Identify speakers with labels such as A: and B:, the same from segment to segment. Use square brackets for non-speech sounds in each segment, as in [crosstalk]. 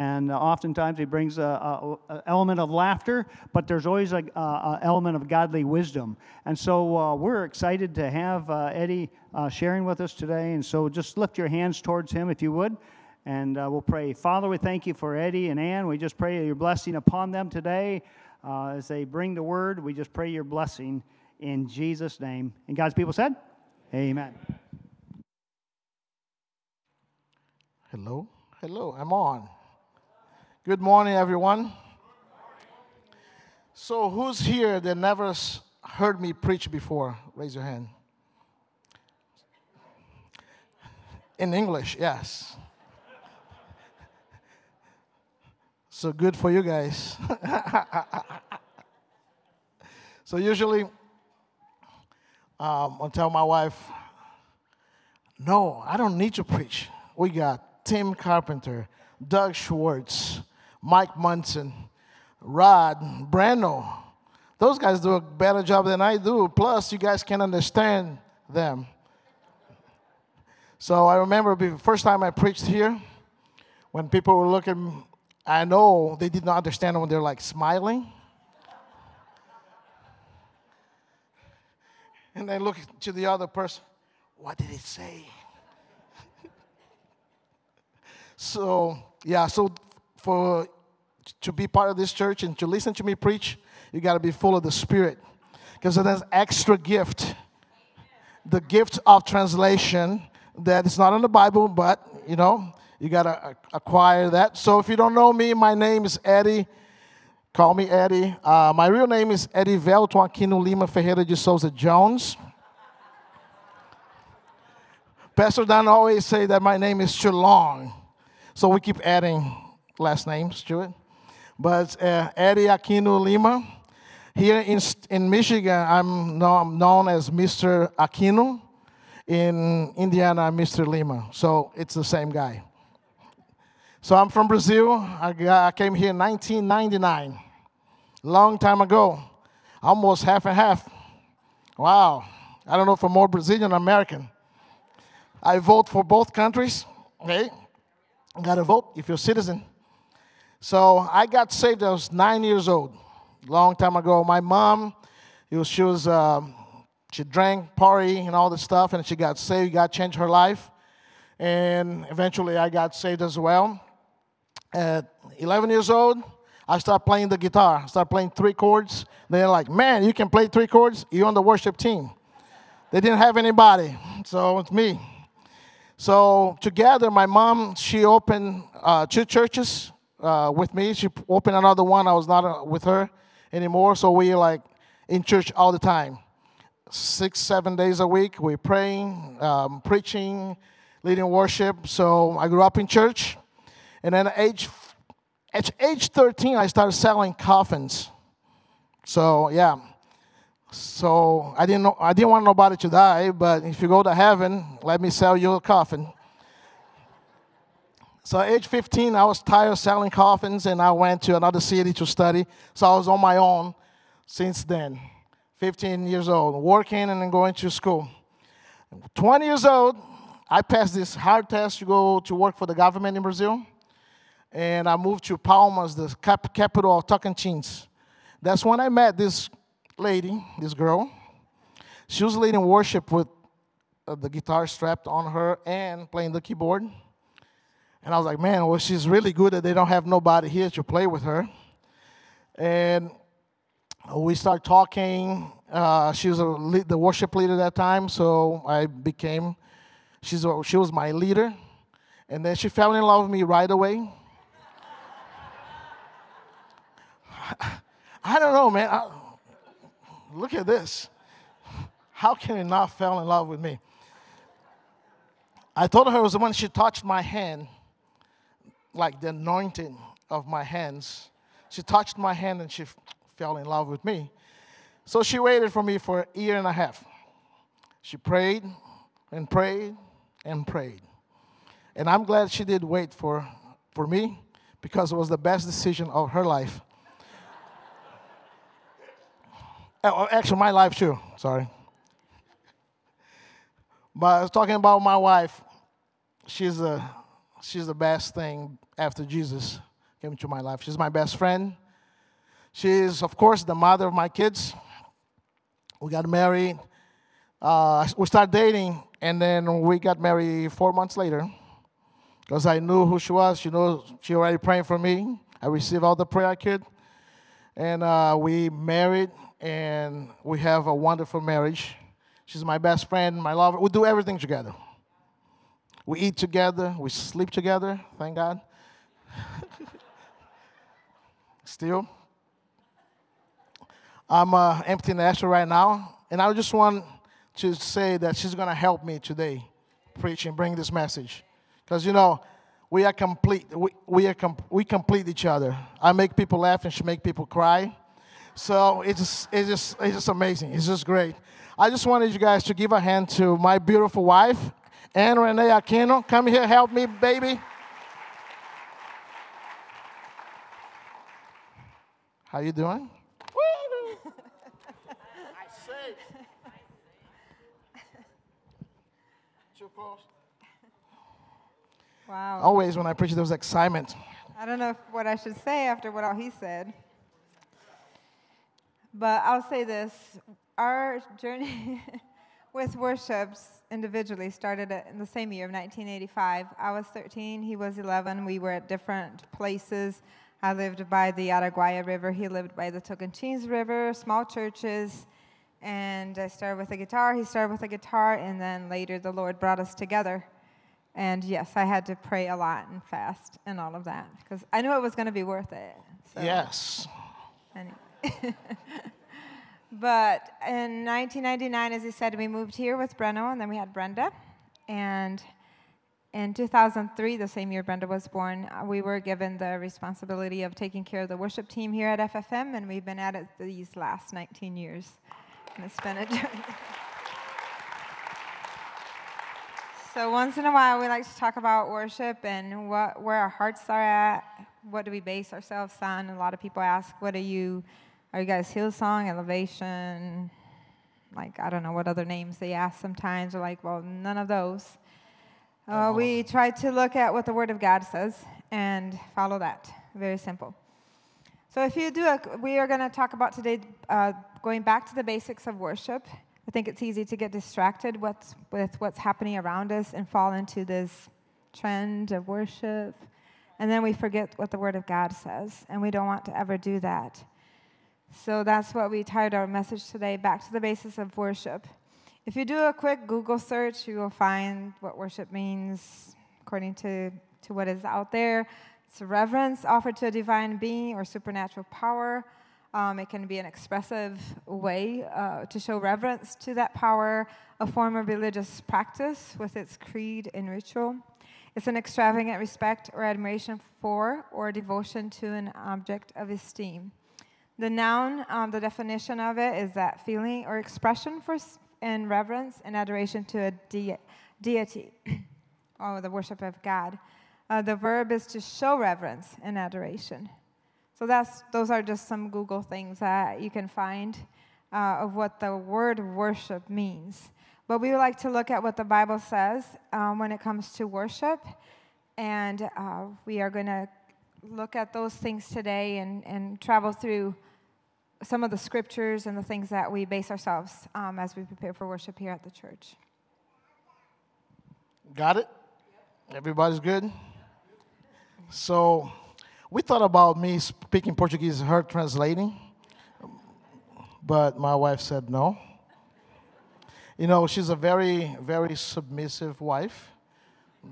A: And uh, oftentimes he brings a, element of laughter, but there's always an element of godly wisdom. And so uh, we're excited to have uh, Eddie uh, sharing with us today. And so just lift your hands towards him if you would. And uh, we'll pray. Father, we thank you for Eddie and Ann. We just pray your blessing upon them today uh, as they bring the word. We just pray your blessing in Jesus' name. And God's people said, Amen.
B: Hello. Hello. I'm on. Good morning, everyone. So, who's here that never heard me preach before? Raise your hand. In English, yes. So good for you guys. [laughs] so, usually, um, I'll tell my wife, no, I don't need to preach. We got Tim Carpenter, Doug Schwartz, Mike Munson, Rod, Brando. Those guys do a better job than I do. Plus, you guys can understand them. So I remember the first time I preached here, when people were looking, I know they did not understand when they're like smiling. [laughs] And they look to the other person, what did it say? [laughs] so, yeah, so for to be part of this church and to listen to me preach, you got to be full of the Spirit. Because there's extra gift, the gift of translation that is not in the Bible, but you know, you got to acquire that. So if you don't know me, my name is Eddie. Call me Eddie. Uh, my real name is Eddie Velton Aquino Lima Ferreira de Souza Jones. Pastor Don always say that my name is too long. So we keep adding last names to it. But uh, Eddie Aquino Lima. Here in, in Michigan, I'm known as Mr. Aquino. In Indiana, Mr. Lima. So it's the same guy. So I'm from Brazil. I, got, I came here in 1999, long time ago, almost half and half. Wow. I don't know if I'm more Brazilian or American. I vote for both countries. Okay, got to vote if you're a citizen. So I got saved. I was nine years old, long time ago. My mom, was, she was, um, she drank, party, and all this stuff, and she got saved. God changed her life, and eventually I got saved as well. At 11 years old, I started playing the guitar. I started playing three chords. They're like, "Man, you can play three chords. You're on the worship team." They didn't have anybody, so it's me. So together, my mom she opened uh, two churches uh, with me. She opened another one. I was not uh, with her anymore. So we like in church all the time, six, seven days a week. We're praying, um, preaching, leading worship. So I grew up in church, and then at age at age 13, I started selling coffins. So yeah. So I didn't know I didn't want nobody to die, but if you go to heaven, let me sell you a coffin. So at age 15, I was tired of selling coffins and I went to another city to study. So I was on my own since then. 15 years old, working and then going to school. 20 years old, I passed this hard test to go to work for the government in Brazil. And I moved to Palmas, the cap- capital of Tocantins. That's when I met this lady, this girl. She was leading worship with uh, the guitar strapped on her and playing the keyboard. And I was like, man, well, she's really good that they don't have nobody here to play with her. And we start talking. Uh, she was the worship leader at that time, so I became, she's a, she was my leader. And then she fell in love with me right away. [laughs] I don't know, man. I, look at this. How can you not fall in love with me? I told her it was when she touched my hand like the anointing of my hands. She touched my hand and she f- fell in love with me. So she waited for me for a year and a half. She prayed and prayed and prayed. And I'm glad she did wait for, for me because it was the best decision of her life. [laughs] Oh, oh, actually, my life too. Sorry. But I was talking about my wife. She's a she's the best thing after Jesus came into my life. She's my best friend. She is, of course, the mother of my kids. We got married. Uh, we started dating, and then we got married four months later. Because I knew who she was. She knew she already praying for me. I received all the prayer I could. And uh, we married, and we have a wonderful marriage. She's my best friend, my lover. We do everything together. We eat together, we sleep together, thank God. [laughs] Still. I'm uh, empty nester right now, and I just want to say that she's going to help me today preach and bring this message. Because, you know, we are complete. We, we, are com- we complete each other. I make people laugh and she make people cry. So it's it's, just, it's just amazing. It's just great. I just wanted you guys to give a hand to my beautiful wife, Anne Renee Aquino. Come here, help me, baby. How you doing? I say. Too close.
C: Wow.
B: Always when I preach, there was excitement.
C: I don't know what I should say after what all he said. But I'll say this our journey [laughs] with worships individually started in the same year of 1985. I was 13, he was 11. We were at different places. I lived by the Araguaia River, he lived by the Tocantins River, small churches. And I started with a guitar, he started with a guitar, and then later the Lord brought us together. And yes, I had to pray a lot and fast and all of that because I knew it was going to be worth it. So,
B: Yes.
C: Anyway. [laughs] but in 1999, as he said, we moved here with Breno, and then we had Brenda. And in 2003, the same year Brenda was born, uh, we were given the responsibility of taking care of the worship team here at FFM, and we've been at it these last 19 years. And it's been a [laughs] journey. So once in a while, we like to talk about worship and what, where our hearts are at. What do we base ourselves on? A lot of people ask, "What are you? Are you guys Hillsong, Elevation? Like I don't know what other names they ask sometimes. We're like, well, none of those. Uh, we try to look at what the Word of God says and follow that. Very simple. So if you do, a, we are going to talk about today uh, going back to the basics of worship. I think it's easy to get distracted with, with what's happening around us and fall into this trend of worship. And then we forget what the Word of God says, and we don't want to ever do that. So that's what we titled our message today Back to the Basis of Worship. If you do a quick Google search, you will find what worship means according to, to what is out there. It's reverence offered to a divine being or supernatural power. Um, it can be an expressive way uh, to show reverence to that power, a form of religious practice with its creed and ritual. It's an extravagant respect or admiration for or devotion to an object of esteem. The noun, um, the definition of it is that feeling or expression for and reverence and adoration to a de- deity or [clears throat] the worship of God. Uh, the verb is to show reverence and adoration. So that's, those are just some Google things that you can find uh, of what the word worship means. But we would like to look at what the Bible says um, when it comes to worship. And uh, we are going to look at those things today and, and travel through some of the scriptures and the things that we base ourselves um, as we prepare for worship here at the church.
B: Got it? Everybody's good? So, we thought about me speaking Portuguese, her translating, but my wife said no. You know, she's a very, very submissive wife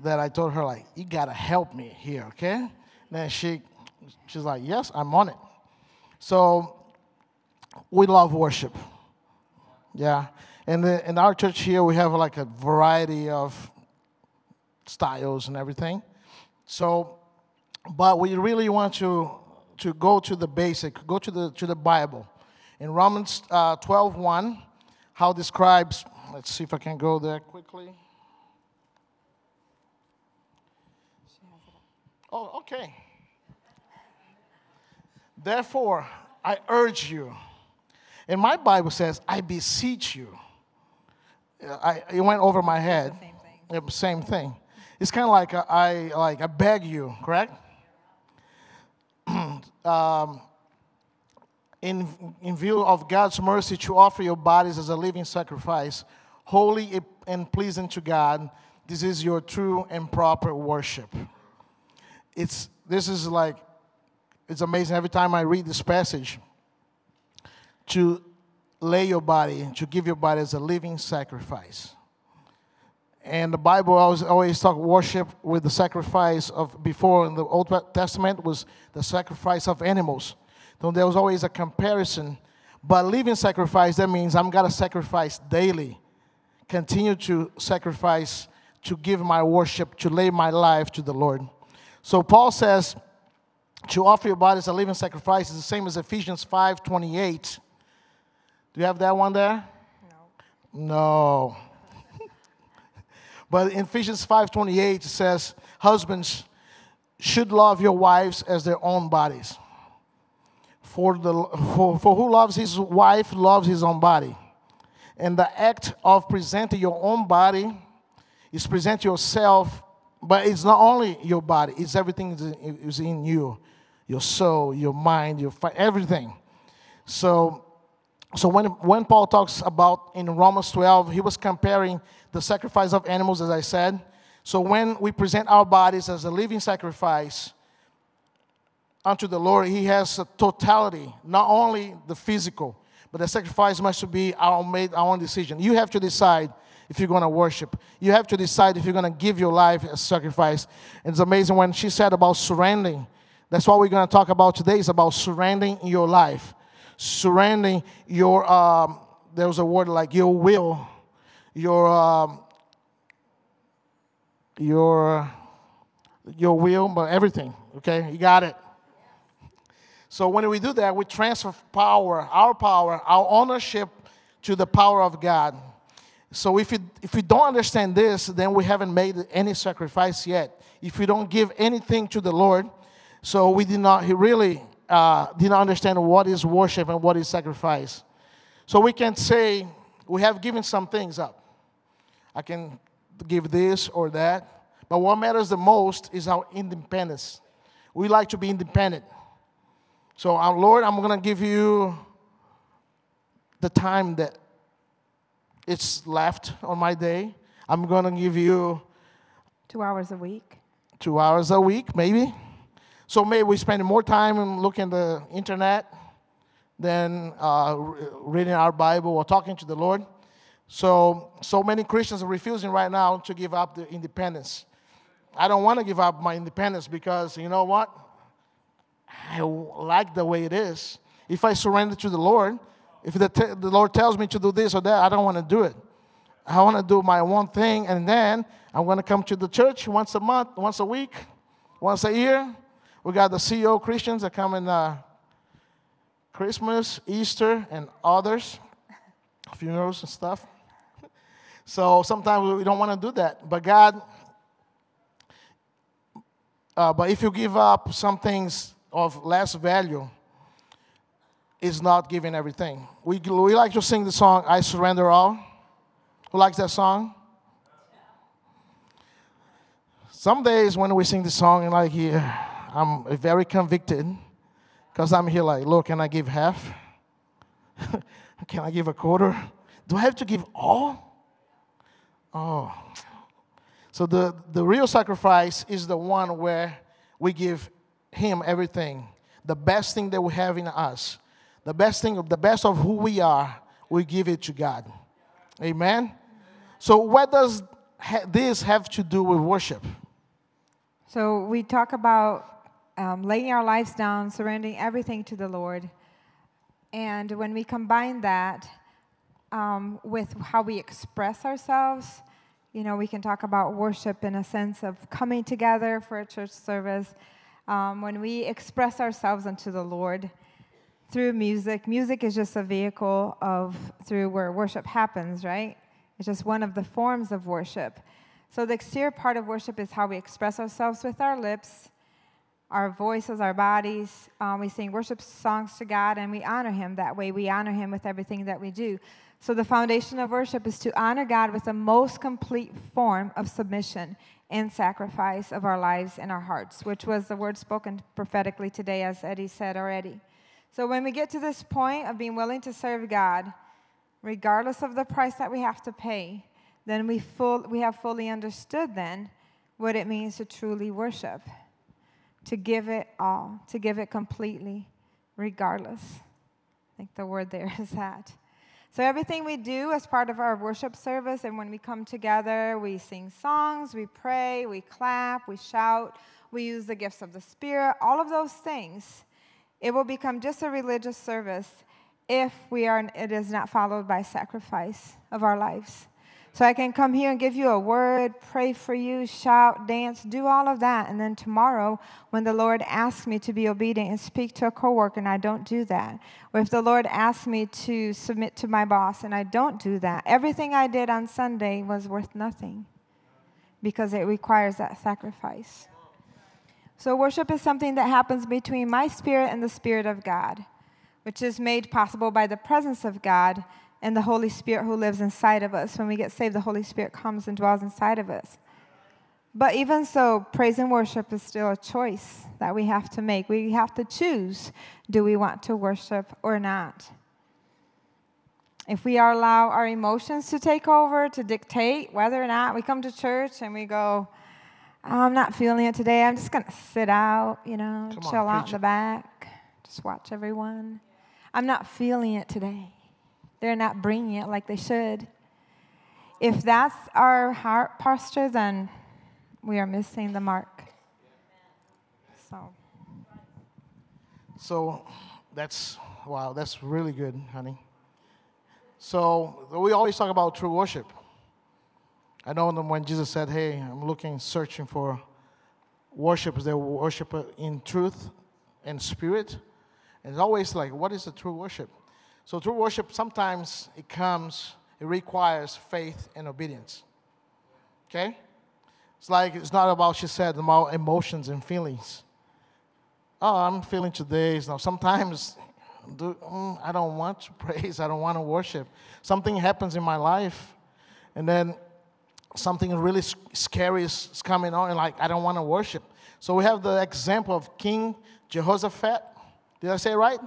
B: that I told her, like, you gotta help me here, okay? Then she, she's like, yes, I'm on it. So, we love worship. Yeah. And in our church here, we have like a variety of styles and everything. So, but we really want to, to go to the basic, go to the, to the Bible. In Romans uh, 12 1, how describes, let's see if I can go there quickly. Oh, okay. Therefore, I urge you. And my Bible says, I beseech you. I, it went over my head.
C: Same thing.
B: Same thing. It's kind of like a, I like I beg you, correct? [clears throat] um, in, in view of God's mercy, to offer your bodies as a living sacrifice, holy and pleasing to God. This is your true and proper worship. It's, this is like, it's amazing every time I read this passage to lay your body, to give your body as a living sacrifice. And the Bible always, always talk worship with the sacrifice of before in the Old Testament was the sacrifice of animals. So there was always a comparison. But living sacrifice, that means I'm gonna sacrifice daily. Continue to sacrifice, to give my worship, to lay my life to the Lord. So Paul says to offer your body as a living sacrifice is the same as Ephesians 5 28. Do you have that one there? No. No. [laughs] but in Ephesians 5:28 it says, "Husbands should love your wives as their own bodies. For, the, for, for who loves his wife loves his own body. And the act of presenting your own body is present yourself, but it's not only your body, it's everything is in you your soul, your mind, your everything. So so when, when Paul talks about in Romans 12, he was comparing the sacrifice of animals, as I said. So when we present our bodies as a living sacrifice unto the Lord, he has a totality, not only the physical, but the sacrifice must be our made our own decision. You have to decide if you're going to worship. You have to decide if you're going to give your life as sacrifice. And it's amazing when she said about surrendering. That's what we're going to talk about today. Is about surrendering your life surrendering your, um, there was a word like your will, your, um, your, your will, but everything, okay? You got it. So when we do that, we transfer power, our power, our ownership to the power of God. So if you, if we don't understand this, then we haven't made any sacrifice yet. If we don't give anything to the Lord, so we did not he really uh, did not understand what is worship and what is sacrifice. So we can say we have given some things up. I can give this or that. But what matters the most is our independence. We like to be independent. So, our Lord, I'm going to give you the time that it's left on my day. I'm going to give you
C: two hours a week.
B: Two hours a week, maybe. So maybe we spend more time looking at the internet than uh, reading our Bible or talking to the Lord. So, so many Christians are refusing right now to give up their independence. I don't want to give up my independence because you know what? I like the way it is. If I surrender to the Lord, if the, t- the Lord tells me to do this or that, I don't want to do it. I want to do my one thing, and then I'm going to come to the church once a month, once a week, once a year, we got the CEO Christians that come in uh, Christmas, Easter, and others, funerals and stuff. [laughs] So sometimes we don't want to do that. But God, uh, but if you give up some things of less value, it's not giving everything. We, we like to sing the song, I Surrender All. Who likes that song? Some days when we sing the song and like here, I'm very convicted because I'm here like, look, can I give half? [laughs] can I give a quarter? Do I have to give all? Oh. So the, the real sacrifice is the one where we give him everything. The best thing that we have in us. The best thing, the best of who we are, we give it to God. Amen? So what does this have to do with worship?
C: So we talk about um, laying our lives down, surrendering everything to the Lord. And when we combine that um, with how we express ourselves, you know, we can talk about worship in a sense of coming together for a church service. Um, when we express ourselves unto the Lord through music, music is just a vehicle of through where worship happens, right? It's just one of the forms of worship. So the exterior part of worship is how we express ourselves with our lips our voices, our bodies. Um, we sing worship songs to God and we honor Him that way. We honor Him with everything that we do. So, the foundation of worship is to honor God with the most complete form of submission and sacrifice of our lives and our hearts, which was the word spoken prophetically today, as Eddie said already. So, when we get to this point of being willing to serve God, regardless of the price that we have to pay, then we, full, we have fully understood then what it means to truly worship, to give it all, to give it completely, regardless. I think the word there [laughs] is that. So, everything we do as part of our worship service, and when we come together, we sing songs, we pray, we clap, we shout, we use the gifts of the Spirit, all of those things, it will become just a religious service if we are, it is not followed by sacrifice of our lives. So I can come here and give you a word, pray for you, shout, dance, do all of that. And then tomorrow, when the Lord asks me to be obedient and speak to a coworker and I don't do that, or if the Lord asks me to submit to my boss and I don't do that, everything I did on Sunday was worth nothing because it requires that sacrifice. So worship is something that happens between my spirit and the spirit of God, which is made possible by the presence of God and the Holy Spirit who lives inside of us. When we get saved, the Holy Spirit comes and dwells inside of us. But even so, praise and worship is still a choice that we have to make. We have to choose do we want to worship or not? If we allow our emotions to take over, to dictate whether or not we come to church and we go, oh, I'm not feeling it today, I'm just going to sit out, you know,
B: Come on,
C: chill out in the back, just watch everyone. I'm not feeling it today. They're not bringing it like they should. If that's our heart posture, then we are missing the mark. So,
B: So that's wow, that's really good, honey. So we always talk about true worship. I know when Jesus said, "Hey, I'm looking, searching for worshipers that worship in truth and spirit," and it's always like, what is the true worship? So true worship sometimes it comes, it requires faith and obedience. Okay, it's like it's not about she said about emotions and feelings oh, I'm feeling today. So sometimes do, mm, I don't want to [laughs] praise, I don't want to worship. Something happens in my life, and then something really scary is, coming on, and like I don't want to worship. So we have the example of King Jehoshaphat. Did I say right?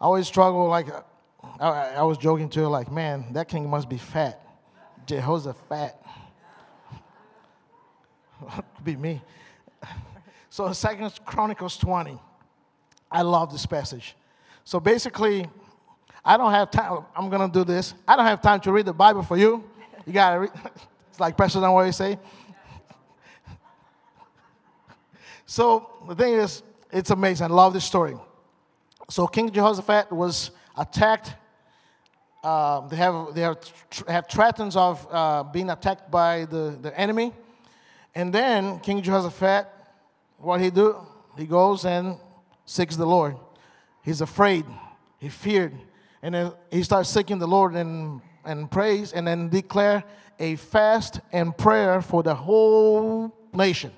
B: I always struggle, like, I, I was joking to her, like, man, that king must be fat. Jehoshaphat. Could [laughs] be me. So Second Chronicles 20. I love this passage. So basically, I don't have time. I'm gonna do this. I don't have time to read the Bible for you. You gotta read. [laughs] It's like Pastor Don always say. So the thing is, it's amazing. I love this story. So King Jehoshaphat was attacked. Uh, they have they have, have threats of uh, being attacked by the, the enemy. And then King Jehoshaphat, what he do? He goes and seeks the Lord. He's afraid. He feared. And then he starts seeking the Lord and, and praise and then declare a fast and prayer for the whole nation.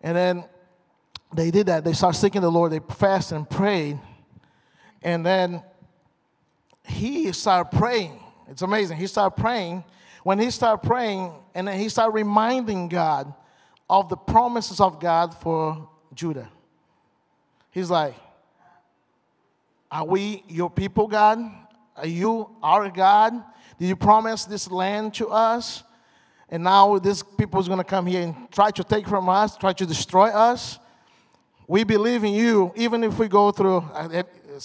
B: And then they did that. They started seeking the Lord. They fasted and prayed. And then he started praying. It's amazing. He started praying. When he started praying, and then he started reminding God of the promises of God for Judah. He's like, Are we your people, God? Are you our God? Did you promise this land to us? And now this people is going to come here and try to take from us, try to destroy us. We believe in you, even if we go through,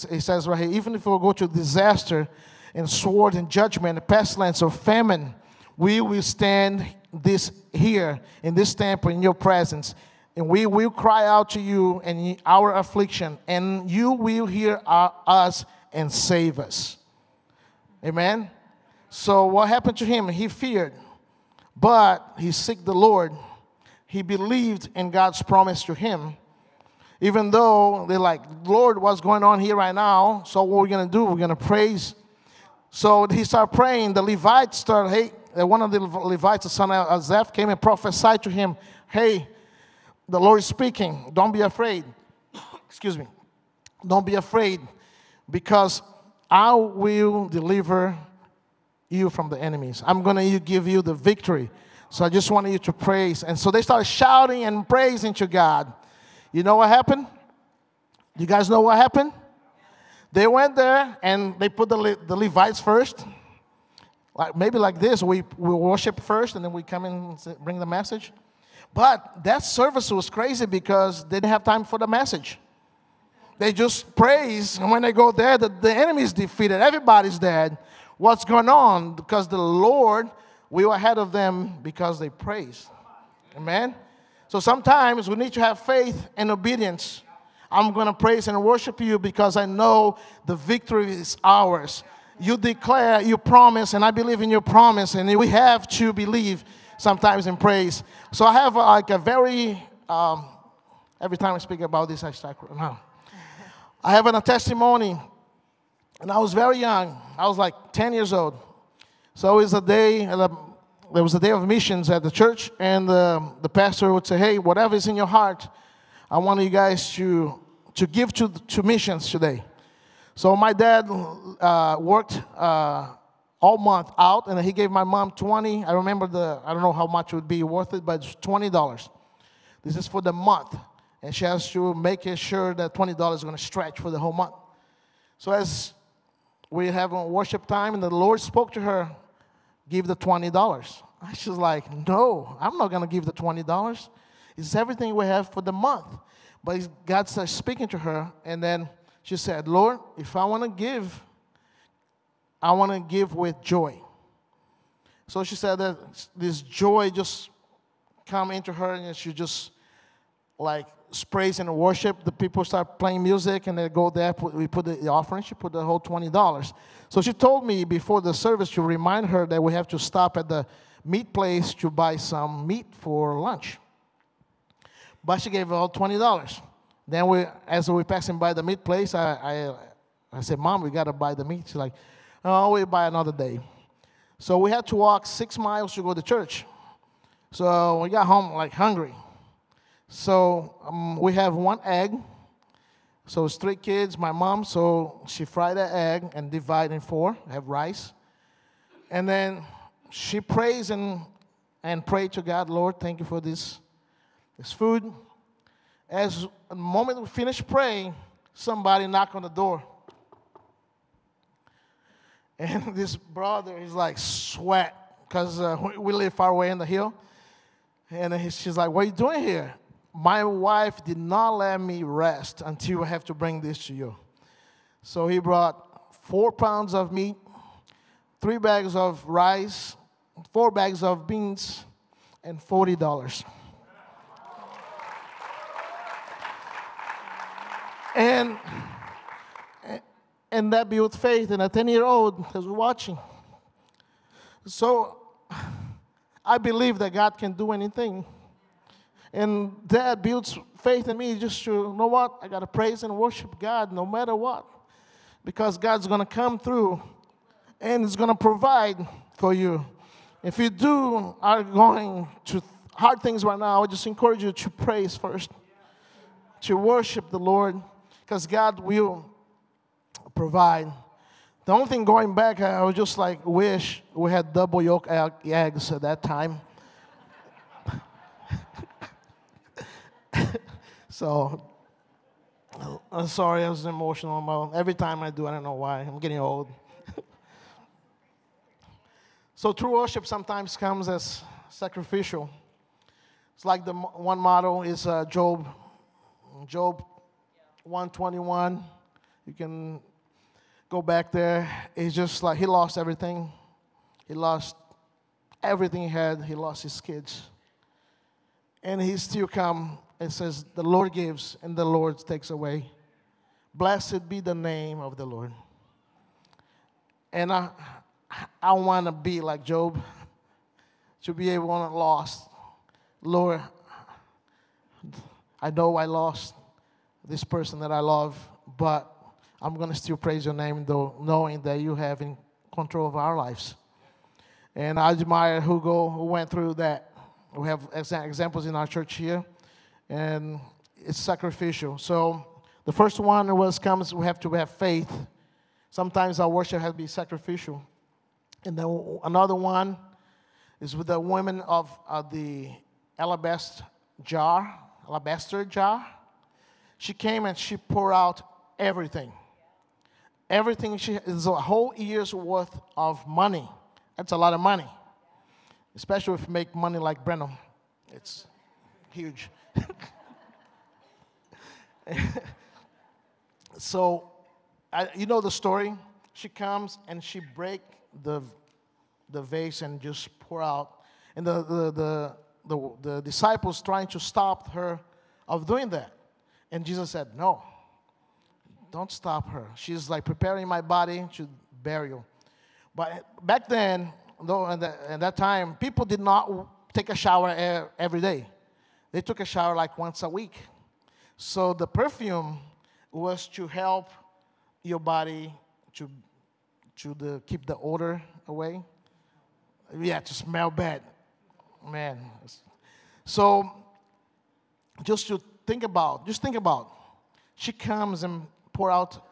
B: it says right here, even if we go to disaster and sword and judgment, and pestilence or famine, we will stand this here in this temple in your presence. And we will cry out to you in our affliction, and you will hear our, us and save us. Amen. So what happened to him? He feared, but he seeked the Lord. He believed in God's promise to him even though they're like, Lord, what's going on here right now? So what we're gonna do? We're gonna praise. So he started praying. The Levites started, hey, uh, one of the Levites, the son of Asaph, came and prophesied to him, hey, the Lord is speaking. Don't be afraid. Excuse me. Don't be afraid because I will deliver you from the enemies. I'm going to give you the victory. So I just wanted you to praise. And so they started shouting and praising to God. You know what happened? You guys know what happened? They went there and they put the, Le- the Levites first. Like maybe like this, we, we worship first and then we come and bring the message. But that service was crazy because they didn't have time for the message. They just praise, and when they go there, the, the enemy is defeated. Everybody's dead. What's going on? Because the Lord, we were ahead of them because they praised. Amen? So sometimes we need to have faith and obedience. I'm going to praise and worship you because I know the victory is ours. You declare, you promise, and I believe in your promise, and we have to believe sometimes in praise. So I have like a very, um, every time I speak about this, I start now. I have a testimony, and I was very young. I was like 10 years old. So it was a day, there was a day of missions at the church, and the, the pastor would say, Hey, whatever is in your heart, I want you guys to, to give to, to missions today. So my dad uh, worked uh, all month out, and he gave my mom 20. I remember the, I don't know how much it would be worth it, but it's $20. This is for the month and she has to make sure that $20 is going to stretch for the whole month. So as we have worship time and the Lord spoke to her, give the $20. [laughs] She's like, no, I'm not going to give the $20. It's everything we have for the month. But God started speaking to her, and then she said, Lord, if I want to give, I want to give with joy. So she said that this joy just come into her, and she just like praise and worship, the people start playing music and they go there, we put the offering, she put the whole $20. So she told me before the service to remind her that we have to stop at the meat place to buy some meat for lunch. But she gave all $20. Then we, as we passing by the meat place, I, I, I said, Mom, we got to buy the meat. She's like, oh, we'll buy another day. So we had to walk six miles to go to church. So we got home like hungry. So um, we have one egg. So it's three kids, my mom. So she fried the egg and divide in four. have rice, and then she prays and and pray to God, Lord, thank you for this this food. As the moment we finish praying, somebody knock on the door. And [laughs] this brother is like sweat because uh, we live far away in the hill. And she's like, What are you doing here? My wife did not let me rest until I have to bring this to you. So he brought four pounds of meat, three bags of rice, four bags of beans, and $40. and, and that built faith in a 10 year old who's watching. So I believe that God can do anything. And that builds faith in me just to you know what? I got to praise and worship God no matter what. Because God's going to come through and He's going to provide for you. If you do are going to hard things right now, I just encourage you to praise first, to worship the Lord, because God will provide. The only thing going back, I was just like, wish we had double yolk eggs at that time. So I'm sorry, I was emotional. Every time I do, I don't know why. I'm getting old. [laughs] so true worship sometimes comes as sacrificial. It's like the one model is uh, Job, Job 121. You can go back there. It's just like he lost everything. He lost everything he had. He lost his kids, and he still come it says, The Lord gives and the Lord takes away. Blessed be the name of the Lord. And I, I want to be like Job, to be able to lost. Lord, I know I lost this person that I love, but I'm going to still praise your name, though, knowing that you have in control of our lives. And I admire Hugo, who went through that. We have examples in our church here and it's sacrificial. So the first one was comes we have to have faith. Sometimes our worship has to be sacrificial. And then another one is with the women of uh, the alabaster jar, alabaster jar. She came and she poured out everything. Everything she is a whole year's worth of money. That's a lot of money, especially if you make money like Brenham. It's huge. [laughs] so, I, you know the story. She comes and she break the the vase and just pour out, and the the the, the, the disciples trying to stop her of doing that, and Jesus said, "No, don't stop her. She's like preparing my body to burial." But back then, though, at, at that time, people did not take a shower every day. They took a shower like once a week. So the perfume was to help your body to, to the, keep the odor away. Yeah, to smell bad. Man. So just to think about, just think about, she comes and pour out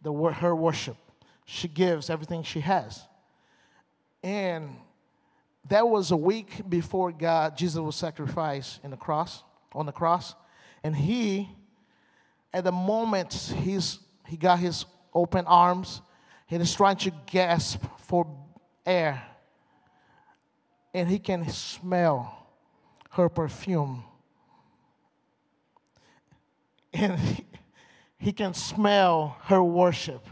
B: the, her worship. She gives everything she has. And that was a week before God, Jesus was sacrificed in the cross, on the cross. And he, at the moment he's, he got his open arms, he is trying to gasp for air. And he can smell her perfume. And he, he can smell her worship.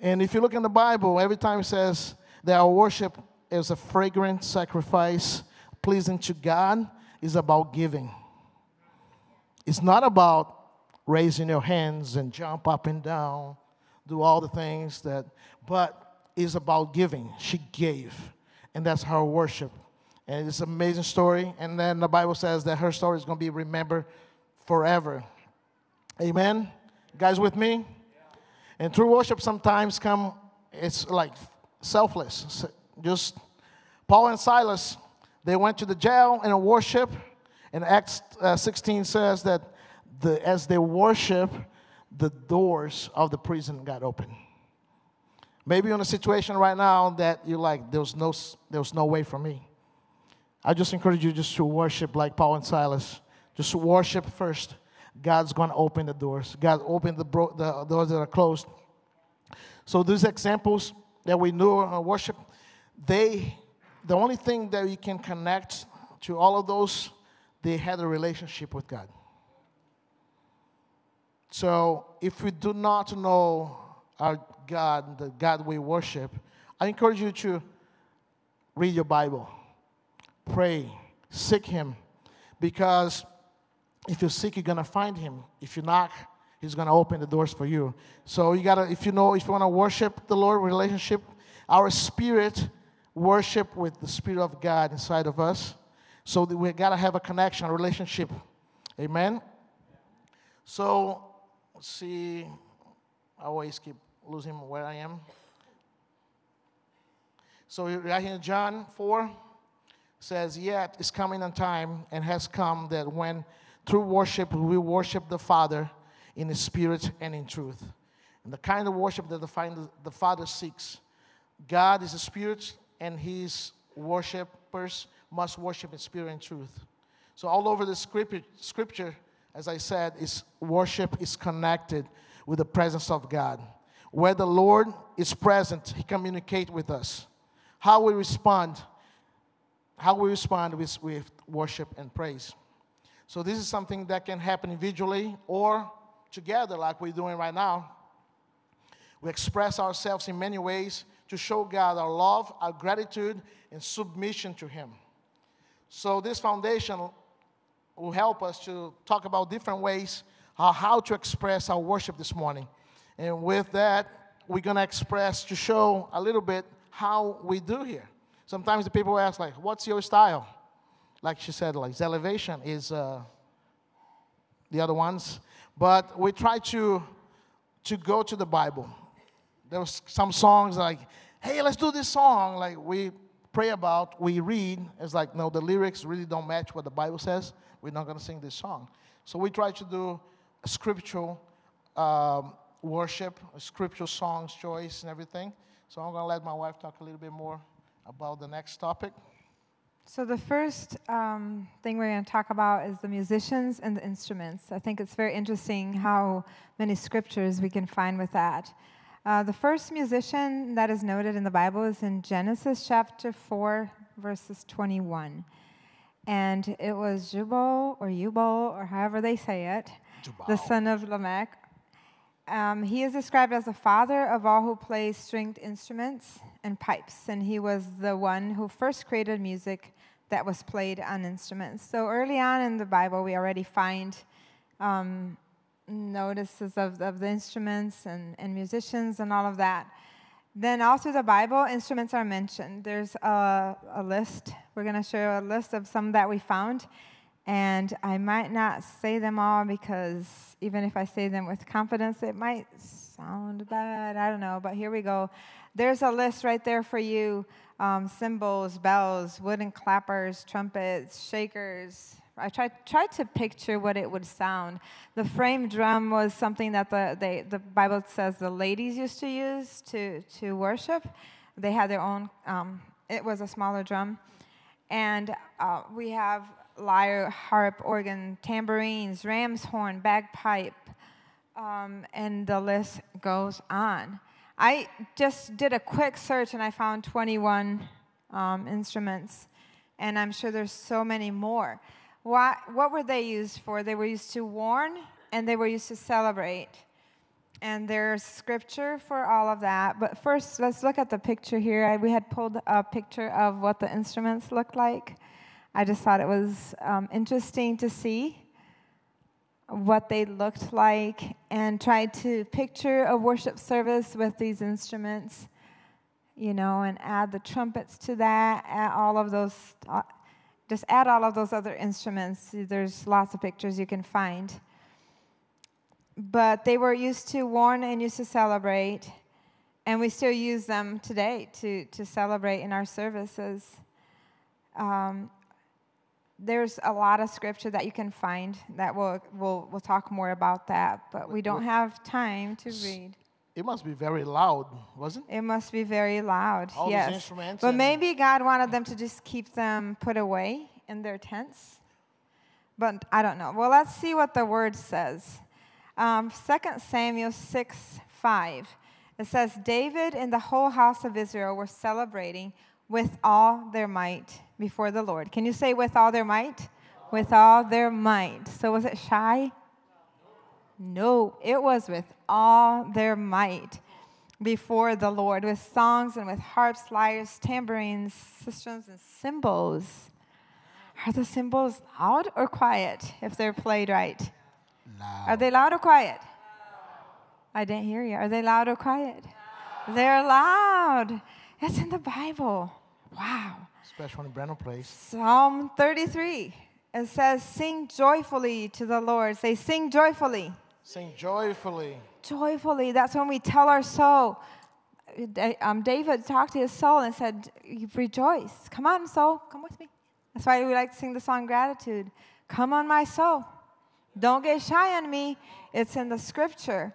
B: And if you look in the Bible, every time it says that our worship is a fragrant sacrifice pleasing to God, is about giving. It's not about raising your hands and jump up and down, do all the things that, but it's about giving. She gave, and that's her worship. And it's an amazing story. And then the Bible says that her story is going to be remembered forever. Amen. You guys with me? And true worship sometimes come, it's like selfless. Just Paul and Silas, they went to the jail and worship and Acts uh, 16 says that the, as they worship, the doors of the prison got open. Maybe you're in a situation right now that you're like, there's no, there's no way for me. I just encourage you just to worship like Paul and Silas. Just worship first. God's going to open the doors. God opened the, bro- the doors that are closed. So these examples that we know uh, worship, they, the only thing that you can connect to all of those they had a relationship with God. So if we do not know our God, the God we worship, I encourage you to read your Bible, pray, seek Him, because if you seek, you're gonna find Him. If you knock, He's gonna open the doors for you. So you gotta, if you know, if you wanna worship the Lord, relationship, our spirit worship with the Spirit of God inside of us. So we got to have a connection, a relationship. Amen? So, let's see. I always keep losing where I am. So, right here John 4 says, Yet is coming a time and has come that when through worship we worship the Father in spirit and in truth. And the kind of worship that the, the Father seeks. God is a spirit, and his worshipers must worship in spirit and truth. So, all over the scripture, scripture, as I said, is worship is connected with the presence of God. Where the Lord is present, He communicates with us. How we respond, how we respond with, with worship and praise. So, this is something that can happen individually or together, like we're doing right now. We express ourselves in many ways to show God our love, our gratitude, and submission to Him. So, this foundation will help us to talk about different ways how to express our worship this morning. And with that, we're going to express to show a little bit how we do here. Sometimes the people ask, like, what's your style? Like she said, like, elevation is uh, the other ones. But we try to, to go to the Bible. There was some songs like, hey, let's do this song. Like, we pray about, we read, it's like, no, the lyrics really don't match what the Bible says. We're not going to sing this song. So we try to do scriptural um, worship, scriptural songs, choice, and everything. So I'm going to let my wife talk a little bit more about the next topic.
C: So, the first um, thing we're going to talk about is the musicians and the instruments. I think it's very interesting how many scriptures we can find with that. Uh, the first musician that is noted in the Bible is in Genesis chapter 4, verses 21. And it was Jubal or Jubal, or however they say it, the son of Lamech. Um, he is described as the father of all who play stringed instruments and pipes, and he was the one who first created music that was played on instruments. So early on in the Bible, we already find um, notices of, of the instruments and, and musicians and all of that. Then, all through the Bible, instruments are mentioned. There's a, a list. We're going to share a list of some that we found. And I might not say them all because even if I say them with confidence, it might sound bad. I don't know. But here we go. There's a list right there for you um, cymbals, bells, wooden clappers, trumpets, shakers. I tried, tried to picture what it would sound. The frame drum was something that the, they, the Bible says the ladies used to use to, to worship. They had their own, um, it was a smaller drum. And uh, we have lyre, harp, organ, tambourines, ram's horn, bagpipe, um, and the list goes on. I just did a quick search and I found 21 um, instruments, and I'm sure there's so many more. What, what were they used for? They were used to warn and they were used to celebrate. And there's scripture for all of that. But first, let's look at the picture here. I, we had pulled a picture of what the instruments looked like. I just thought it was um, interesting to see what they looked like and tried to picture a worship service with these instruments, you know, and add the trumpets to that, add all of those, uh, just add all of those other instruments. There's lots of pictures you can find. But they were used to warn and used to celebrate, and we still use them today to, to celebrate in our services. Um, there's a lot of scripture that you can find that will we'll, we'll talk more about that, but we don't have time to read.
B: It must be very loud, wasn't
C: it? It must be very loud,
B: All
C: yes.
B: Those instruments
C: but maybe God wanted them to just keep them put away in their tents. But I don't know. Well, let's see what the word says. Um, 2 Samuel 6 5. It says, David and the whole house of Israel were celebrating with all their might before the Lord. Can you say with all their might? With all their might. So was it shy? No, it was with all their might before the Lord, with songs and with harps, lyres, tambourines, sistrums, and cymbals. Are the cymbals loud or quiet if they're played right?
B: Loud.
C: Are they loud or quiet? I didn't hear you. Are they loud or quiet? They're loud. It's in the Bible. Wow.
B: Especially in Brandon Place.
C: Psalm 33. It says, Sing joyfully to the Lord. Say, Sing joyfully.
B: Sing joyfully.
C: Joyfully. That's when we tell our soul. Um, David talked to his soul and said, Rejoice. Come on, soul. Come with me. That's why we like to sing the song Gratitude. Come on, my soul. Don't get shy on me. It's in the scripture.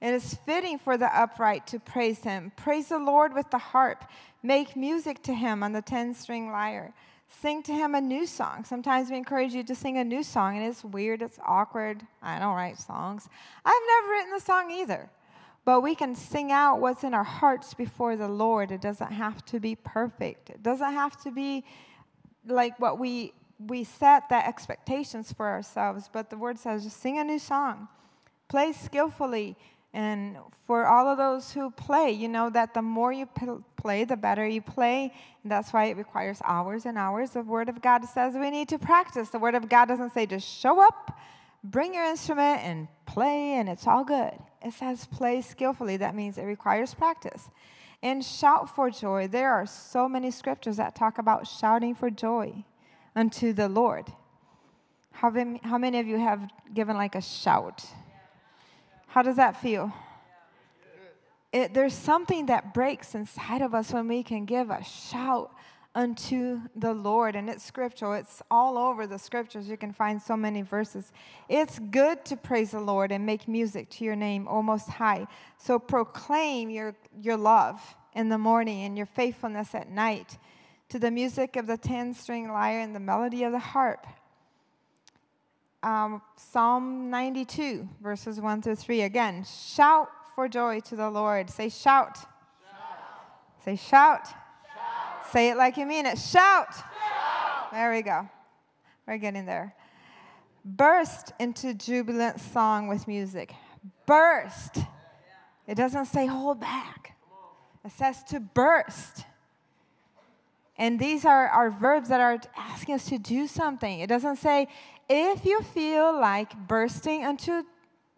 C: It is fitting for the upright to praise him. Praise the Lord with the harp. Make music to him on the 10 string lyre. Sing to him a new song. Sometimes we encourage you to sing a new song, and it's weird, it's awkward. I don't write songs. I've never written a song either. But we can sing out what's in our hearts before the Lord. It doesn't have to be perfect, it doesn't have to be like what we we set that expectations for ourselves, but the word says just sing a new song. Play skillfully, and for all of those who play, you know that the more you play, the better you play. And that's why it requires hours and hours. The Word of God says we need to practice. The Word of God doesn't say just show up, bring your instrument, and play, and it's all good. It says play skillfully. That means it requires practice. And shout for joy. There are so many scriptures that talk about shouting for joy unto the Lord. How many, how many of you have given like a shout? How does that feel? It, there's something that breaks inside of us when we can give a shout unto the Lord. And it's scriptural, it's all over the scriptures. You can find so many verses. It's good to praise the Lord and make music to your name, O Most High. So proclaim your, your love in the morning and your faithfulness at night to the music of the 10 string lyre and the melody of the harp. Um, Psalm 92, verses 1 through 3. Again, shout for joy to the Lord. Say, shout. shout. Say, shout. shout. Say it like you mean it. Shout. shout. There we go. We're getting there. Burst into jubilant song with music. Burst. It doesn't say hold back, it says to burst. And these are, are verbs that are asking us to do something. It doesn't say, if you feel like bursting unto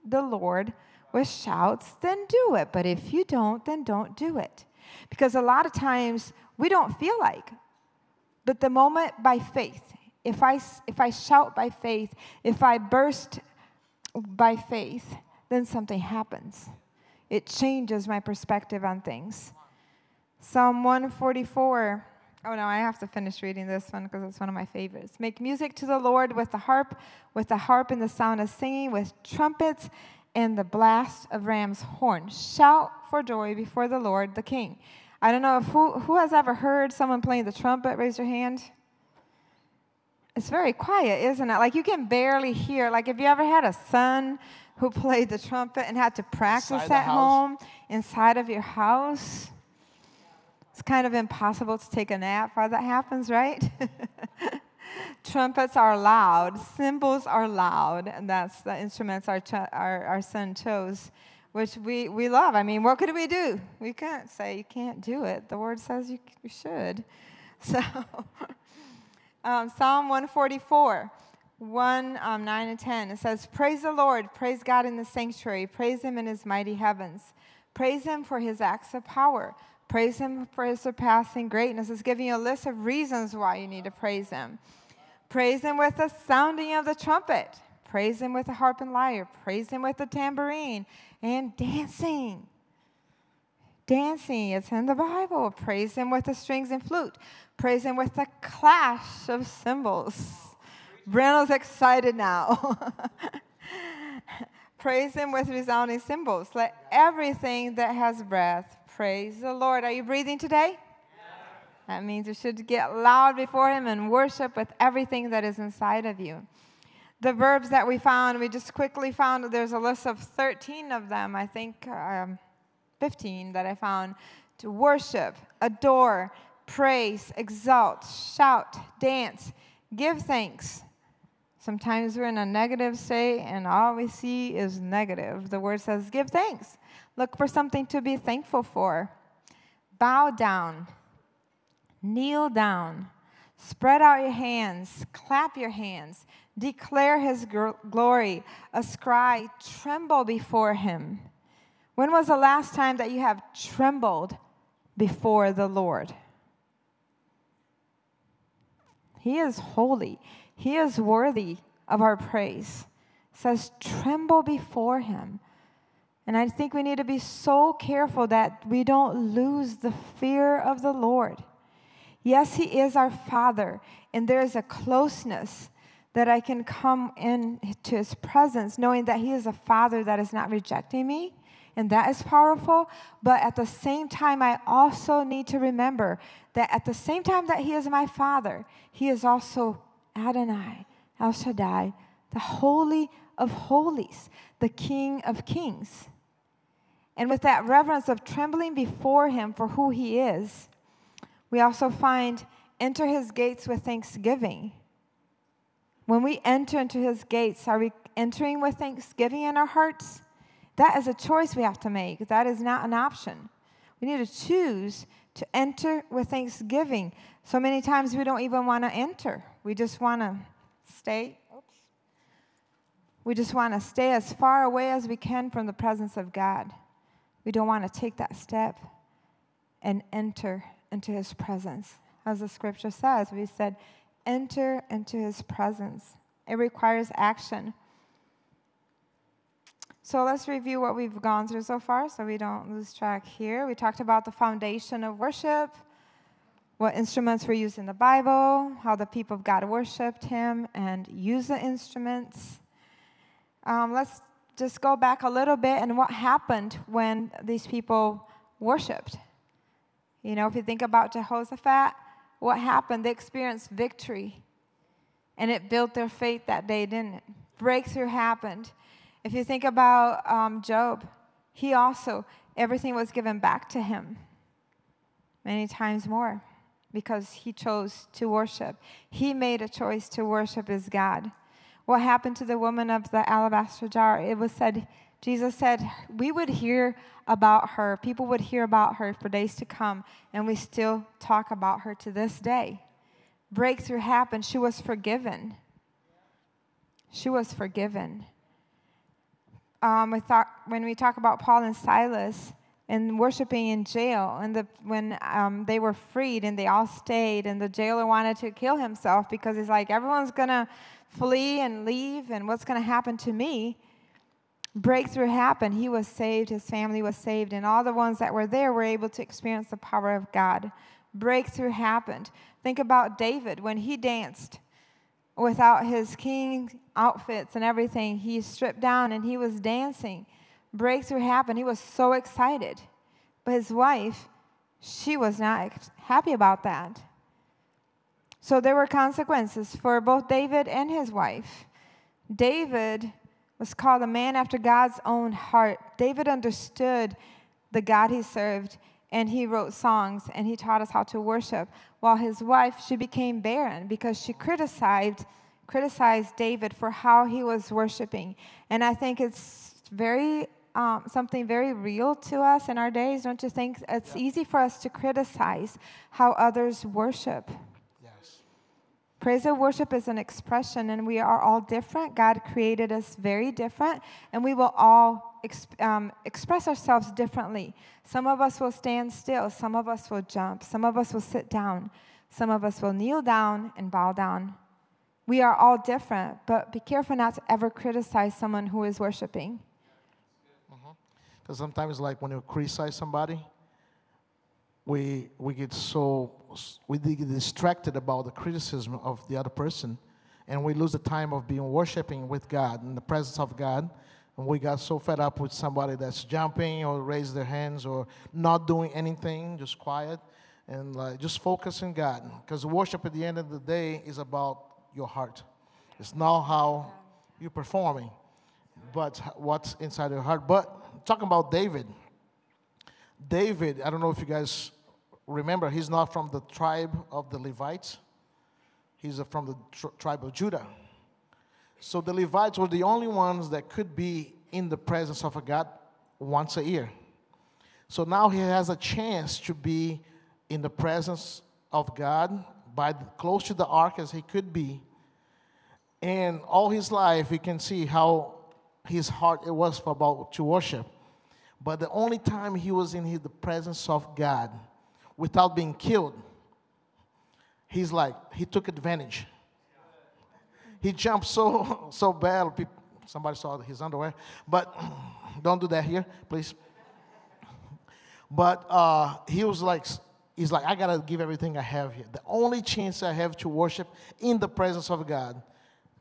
C: the Lord with shouts, then do it. But if you don't, then don't do it. Because a lot of times we don't feel like. But the moment by faith, if I, if I shout by faith, if I burst by faith, then something happens. It changes my perspective on things. Psalm 144 Oh no, I have to finish reading this one because it's one of my favorites. Make music to the Lord with the harp, with the harp and the sound of singing, with trumpets and the blast of ram's horn. Shout for joy before the Lord the King. I don't know if who, who has ever heard someone playing the trumpet? Raise your hand. It's very quiet, isn't it? Like you can barely hear. Like, have you ever had a son who played the trumpet and had to practice at home inside of your house? It's kind of impossible to take a nap while that happens, right? [laughs] Trumpets are loud, cymbals are loud, and that's the instruments our, ch- our, our son chose, which we, we love. I mean, what could we do? We can't say you can't do it. The word says you, you should. [laughs] So, um, Psalm 144. 1 um, 9 and 10 it says praise the lord praise god in the sanctuary praise him in his mighty heavens praise him for his acts of power Praise Him for His surpassing greatness. It's giving you a list of reasons why you need to praise Him. Praise Him with the sounding of the trumpet. Praise Him with the harp and lyre. Praise Him with the tambourine and dancing. Dancing, it's in the Bible. Praise Him with the strings and flute. Praise Him with the clash of cymbals. Brennan's excited now. [laughs] Praise Him with resounding cymbals. Let everything that has breath Praise the Lord. Are you breathing today? That means you should get loud before Him and worship with everything that is inside of you. The verbs that we found, we just quickly found there's a list of 13 of them, I think um, 15 that I found to worship, adore, praise, exalt, shout, dance, give thanks. Sometimes we're in a negative state and all we see is negative. The word says, give thanks. Look for something to be thankful for. Bow down, kneel down, spread out your hands, clap your hands, declare his glory, ascribe, tremble before him. When was the last time that you have trembled before the Lord? He is holy. He is worthy of our praise. It says, tremble before him. And I think we need to be so careful that we don't lose the fear of the Lord. Yes, He is our Father, and there is a closeness that I can come into His presence knowing that He is a Father that is not rejecting me, and that is powerful. But at the same time, I also need to remember that at the same time that He is my Father, He is also Adonai, El Shaddai, the Holy of Holies, the King of Kings. And with that reverence of trembling before him for who he is, we also find enter his gates with thanksgiving. When we enter into his gates, are we entering with thanksgiving in our hearts? That is a choice we have to make. That is not an option. We need to choose to enter with thanksgiving. So many times we don't even want to enter. We just want to stay. We just want to stay as far away as we can from the presence of God. We don't want to take that step and enter into his presence. As the scripture says, we said, enter into his presence. It requires action. So let's review what we've gone through so far so we don't lose track here. We talked about the foundation of worship. What instruments were used in the Bible, how the people of God worshiped Him and used the instruments. Um, let's just go back a little bit and what happened when these people worshiped. You know, if you think about Jehoshaphat, what happened? They experienced victory and it built their faith that day, didn't it? Breakthrough happened. If you think about um, Job, he also, everything was given back to him many times more because he chose to worship. He made a choice to worship his God. What happened to the woman of the alabaster jar? It was said, Jesus said, we would hear about her, people would hear about her for days to come, and we still talk about her to this day. Breakthrough happened. She was forgiven. She was forgiven. Um, we thought, when we talk about Paul and Silas, and worshiping in jail. And the, when um, they were freed and they all stayed, and the jailer wanted to kill himself because he's like, everyone's going to flee and leave, and what's going to happen to me? Breakthrough happened. He was saved, his family was saved, and all the ones that were there were able to experience the power of God. Breakthrough happened. Think about David when he danced without his king outfits and everything. He stripped down and he was dancing breakthrough happened. He was so excited. But his wife, she was not happy about that. So there were consequences for both David and his wife. David was called a man after God's own heart. David understood the God he served and he wrote songs and he taught us how to worship. While his wife, she became barren because she criticized criticized David for how he was worshiping. And I think it's very um, something very real to us in our days, don't you think? It's yeah. easy for us to criticize how others worship. Yes. Praise and worship is an expression, and we are all different. God created us very different, and we will all um, express ourselves differently. Some of us will stand still, some of us will jump, some of us will sit down, some of us will kneel down and bow down. We are all different, but be careful not to ever criticize someone who is worshiping.
B: Because sometimes, like when you criticize somebody, we we get so we get distracted about the criticism of the other person, and we lose the time of being worshiping with God in the presence of God. And we got so fed up with somebody that's jumping or raise their hands or not doing anything, just quiet, and like just focus on God. Because worship at the end of the day is about your heart. It's not how you're performing, but what's inside your heart. But talking about David. David, I don't know if you guys remember, he's not from the tribe of the Levites, he's from the tr- tribe of Judah. So the Levites were the only ones that could be in the presence of a God once a year. So now he has a chance to be in the presence of God by the, close to the ark as he could be. And all his life, we can see how his heart it was for about to worship. But the only time he was in his, the presence of God without being killed, he's like, he took advantage. He jumped so [laughs] so bad. Somebody saw his underwear, but [clears throat] don't do that here, please. But uh, he was like, he's like, I gotta give everything I have here. The only chance I have to worship in the presence of God,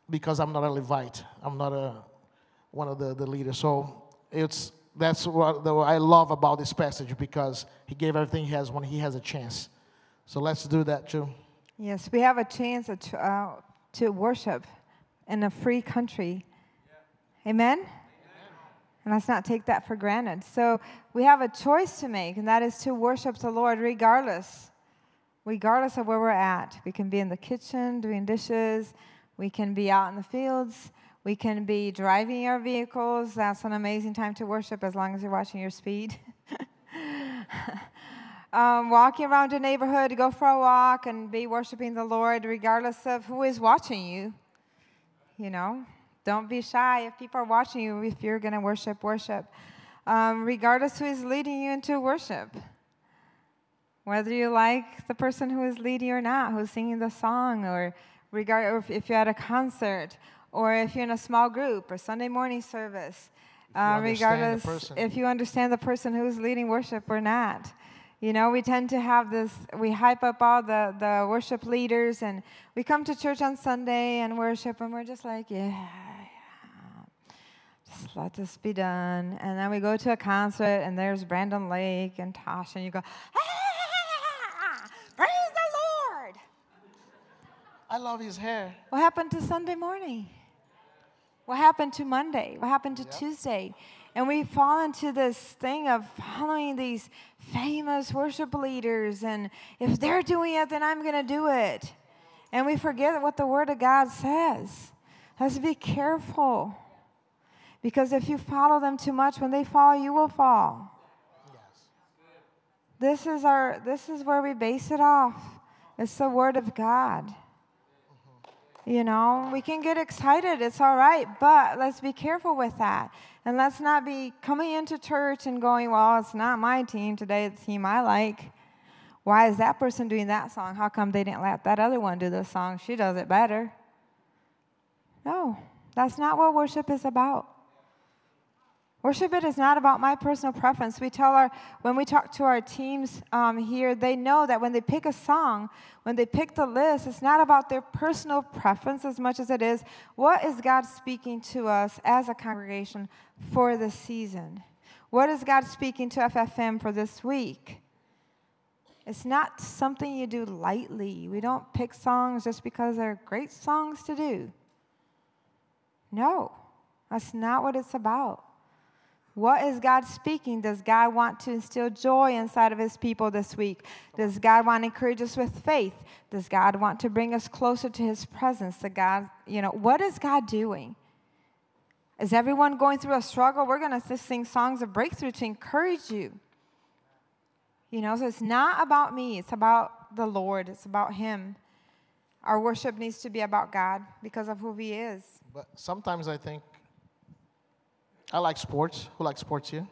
B: because I'm not a Levite. I'm not a one of the, the leaders. So it's that's what, the, I love about this passage because he gave everything he has when he has a chance. So let's do that too.
C: Yes, we have a chance to, uh, to worship in a free country. Yeah. Amen? Amen? And let's not take that for granted. So we have a choice to make, and that is to worship the Lord regardless. Regardless of where we're at. We can be in the kitchen doing dishes, we can be out in the fields, we can be driving our vehicles. That's an amazing time to worship as long as you're watching your speed. [laughs] um, walking around the neighborhood, go for a walk and be worshiping the Lord regardless of who is watching you. You know, don't be shy if people are watching you. If you're going to worship, worship. Um, regardless who is leading you into worship. Whether you like the person who is leading or not, who's singing the song, or regard, or if you're at a concert, or if you're in a small group or Sunday morning service, uh, regardless if you understand the person who's leading worship or not. You know, we tend to have this, we hype up all the, the worship leaders, and we come to church on Sunday and worship, and we're just like, yeah, yeah, just let this be done. And then we go to a concert, and there's Brandon Lake and Tasha, and you go, ah, praise the Lord.
B: I love his hair.
C: What happened to Sunday morning? What happened to Monday? What happened to Tuesday? And we fall into this thing of following these famous worship leaders, and if they're doing it, then I'm going to do it. And we forget what the Word of God says. Let's be careful. Because if you follow them too much, when they fall, you will fall. Yes. This is our this is where we base it off. It's the word of God. You know, we can get excited, it's all right, but let's be careful with that. And let's not be coming into church and going, well, it's not my team today, the team I like. Why is that person doing that song? How come they didn't let that other one do this song? She does it better. No, that's not what worship is about. Worship it is not about my personal preference. We tell our, when we talk to our teams um, here, they know that when they pick a song, when they pick the list, it's not about their personal preference as much as it is what is God speaking to us as a congregation for this season? What is God speaking to FFM for this week? It's not something you do lightly. We don't pick songs just because they're great songs to do. No, that's not what it's about. What is God speaking? Does God want to instill joy inside of his people this week? Does God want to encourage us with faith? Does God want to bring us closer to his presence? The God, you know, what is God doing? Is everyone going through a struggle? We're going to sing songs of breakthrough to encourage you. You know, so it's not about me, it's about the Lord, it's about him. Our worship needs to be about God because of who he is.
B: But sometimes I think I like sports. Who likes sports here?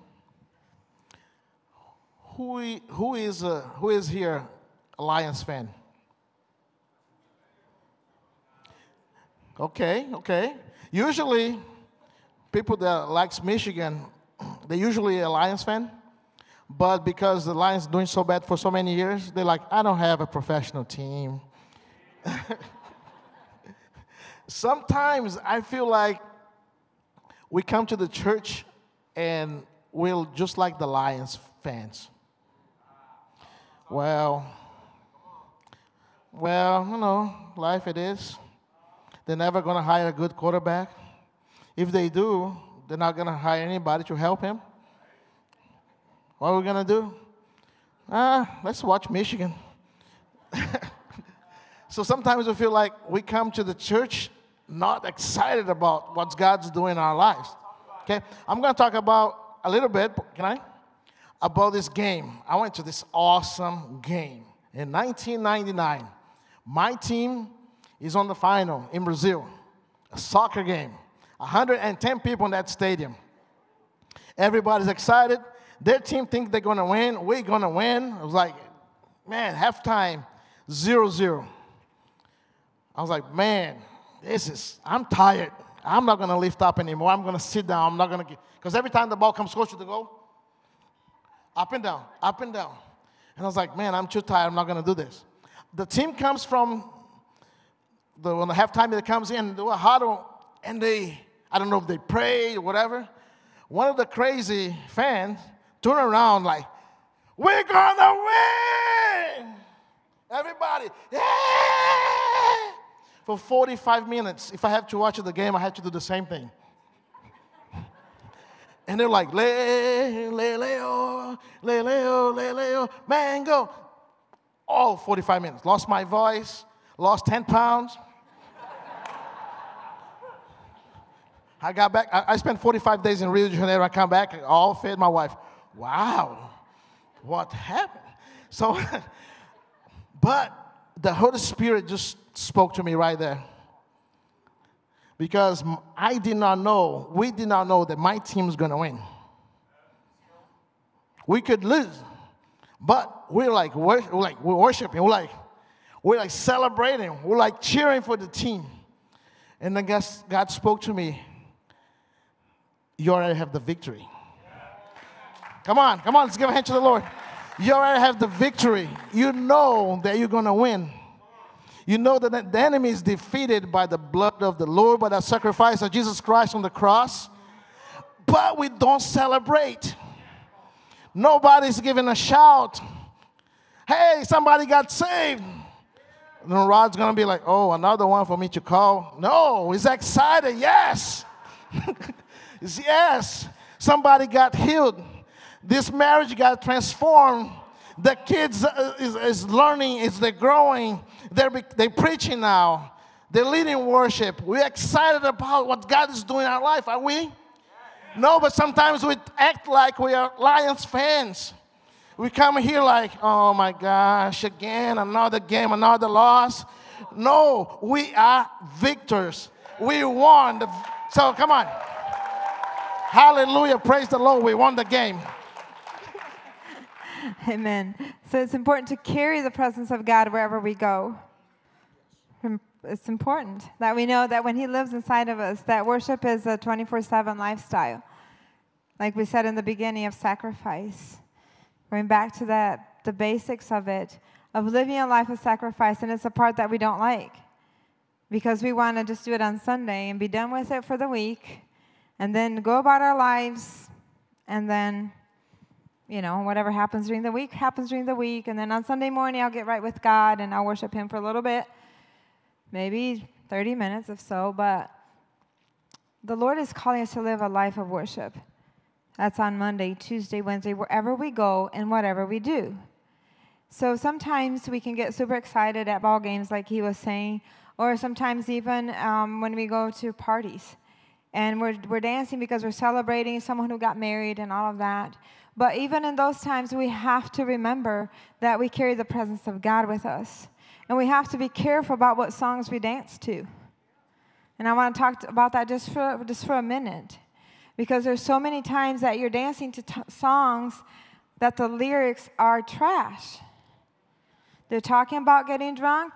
B: Who, who, is, uh, who is here a Lions fan? Okay, okay. Usually, people that likes Michigan, [clears throat] they usually a Lions fan. But because the Lions doing so bad for so many years, they're like, I don't have a professional team. [laughs] Sometimes I feel like we come to the church and we're just like the Lions fans. Well, well, you know, life it is. They're never going to hire a good quarterback. If they do, they're not going to hire anybody to help him. What are we going to do? Ah, let's watch Michigan. [laughs] so sometimes we feel like we come to the church not excited about what God's doing in our lives. Okay, I'm going to talk about a little bit, can I? About this game. I went to this awesome game in 1999. My team is on the final in Brazil, a soccer game. 110 people in that stadium. Everybody's excited. Their team thinks they're going to win. We're going to win. It was like, man, halftime, 0 0. I was like, man, this is, I'm tired. I'm not going to lift up anymore. I'm going to sit down. I'm not going to get, because every time the ball comes close to the goal, up and down, up and down. And I was like, man, I'm too tired. I'm not going to do this. The team comes from, the, when the halftime it comes in, they were huddle, and they, I don't know if they pray or whatever. One of the crazy fans turned around like, we're going to win! Everybody, yeah! For 45 minutes. If I have to watch the game, I have to do the same thing. And they're like, le, le, leo, le, leo, le, leo, oh, oh, mango. All 45 minutes. Lost my voice, lost 10 pounds. I got back, I, I spent 45 days in Rio de Janeiro. I come back, all fed my wife. Wow, what happened? So, [laughs] but the Holy Spirit just spoke to me right there. Because I did not know, we did not know that my team is going to win. We could lose, but we're like, we're like, we're worshiping, we're like, we're like celebrating, we're like cheering for the team. And then guess God spoke to me, you already have the victory. Come on, come on, let's give a hand to the Lord. You already have the victory. You know that you're going to win. You know that the enemy is defeated by the blood of the Lord, by the sacrifice of Jesus Christ on the cross. But we don't celebrate. Nobody's giving a shout. Hey, somebody got saved. And Rod's gonna be like, oh, another one for me to call. No, he's excited. Yes. [laughs] yes. Somebody got healed. This marriage got transformed. The kids uh, is, is learning, is they're growing. They're, they're preaching now. They're leading worship. We're excited about what God is doing in our life, are we? No, but sometimes we act like we are Lions fans. We come here like, oh my gosh, again, another game, another loss. No, we are victors. We won. The, so come on. Hallelujah. Praise the Lord. We won the game. [laughs]
C: Amen. So it's important to carry the presence of God wherever we go. It's important that we know that when He lives inside of us, that worship is a 24 7 lifestyle. Like we said in the beginning of sacrifice. Going back to that, the basics of it, of living a life of sacrifice, and it's a part that we don't like because we want to just do it on Sunday and be done with it for the week and then go about our lives and then you know, whatever happens during the week happens during the week. And then on Sunday morning, I'll get right with God and I'll worship Him for a little bit, maybe 30 minutes if so. But the Lord is calling us to live a life of worship. That's on Monday, Tuesday, Wednesday, wherever we go and whatever we do. So sometimes we can get super excited at ball games, like he was saying, or sometimes even um, when we go to parties and we're, we're dancing because we're celebrating someone who got married and all of that. But even in those times, we have to remember that we carry the presence of God with us. And we have to be careful about what songs we dance to. And I want to talk about that just for, just for a minute. Because there's so many times that you're dancing to t- songs that the lyrics are trash. They're talking about getting drunk.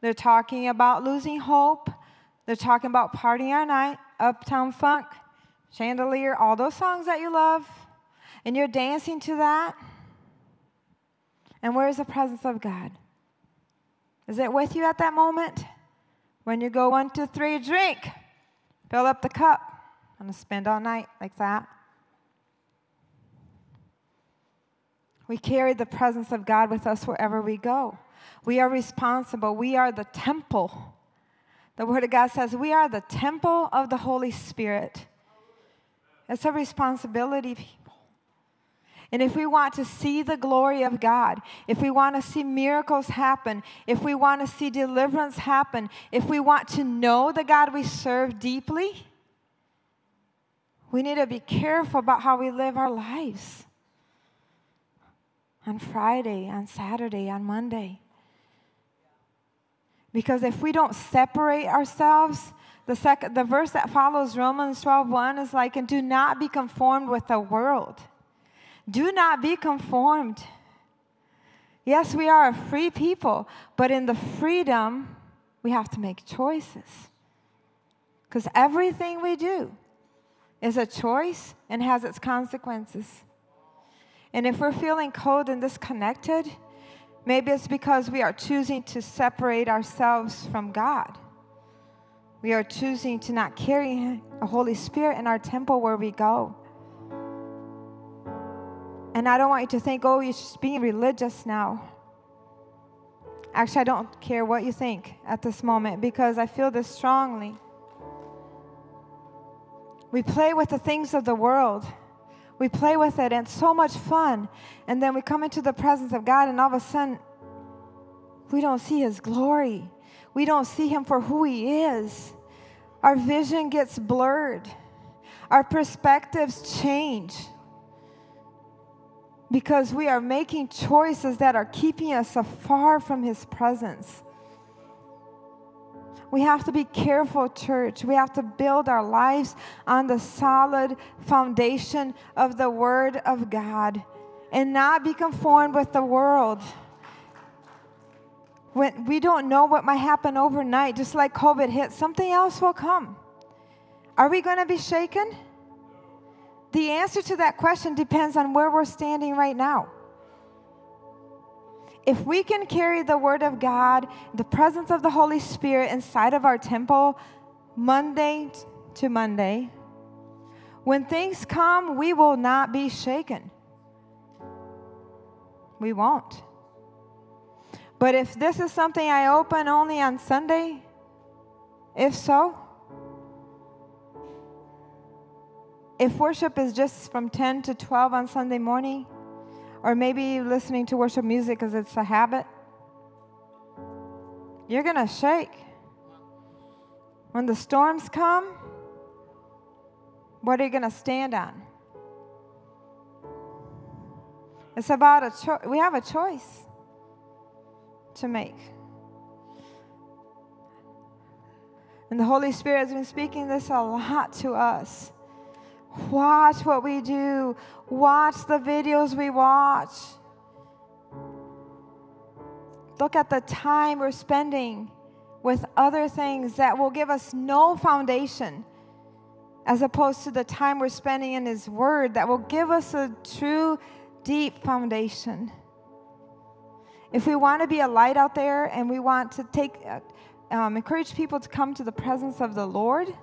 C: They're talking about losing hope. They're talking about partying all night, uptown funk, chandelier, all those songs that you love and you're dancing to that, and where's the presence of God? Is it with you at that moment? When you go one, two, three, drink, fill up the cup. To spend all night like that. We carry the presence of God with us wherever we go. We are responsible. We are the temple. The Word of God says we are the temple of the Holy Spirit. It's a responsibility, and if we want to see the glory of God, if we want to see miracles happen, if we want to see deliverance happen, if we want to know the God we serve deeply, we need to be careful about how we live our lives on Friday, on Saturday, on Monday. Because if we don't separate ourselves, the, second, the verse that follows Romans 12 1 is like, and do not be conformed with the world do not be conformed. Yes, we are a free people, but in the freedom, we have to make choices. Because everything we do is a choice and has its consequences. And if we're feeling cold and disconnected, maybe it's because we are choosing to separate ourselves from God. We are choosing to not carry the Holy Spirit in our temple where we go. And I don't want you to think, oh, you're just being religious now. Actually, I don't care what you think at this moment because I feel this strongly. We play with the things of the world. We play with it, and it's so much fun. And then we come into the presence of God, and all of a sudden, we don't see His glory. We don't see Him for who He is. Our vision gets blurred, our perspectives change because we are making choices that are keeping us afar from His presence. We have to be careful, church. We have to build our lives on the solid foundation of the Word of God and not be conformed with the world. When we don't know what might happen overnight, just like COVID hit, something else will come. Are we going to be shaken? The answer to that question depends on where we're standing right now. If we can carry the Word of God, the presence of the Holy Spirit inside of our temple Monday to Monday, when things come, we will not be shaken. We won't. But if this is something I open only on Sunday, if so, if worship is just from 10 to 12 on Sunday morning, or maybe listening to worship music because it's a habit, you're going to shake. When the storms come, what are you going to stand on? It's about a choice. We have a choice to make. And the Holy Spirit has been speaking this a lot to us. Watch what we do, watch the videos we watch. Look at the time we're spending with other things that will give us no foundation, as opposed to the time we're spending in His Word that will give us a true, deep foundation. If we want to be a light out there and we want to take, uh, um, encourage people to come to the presence of the Lord,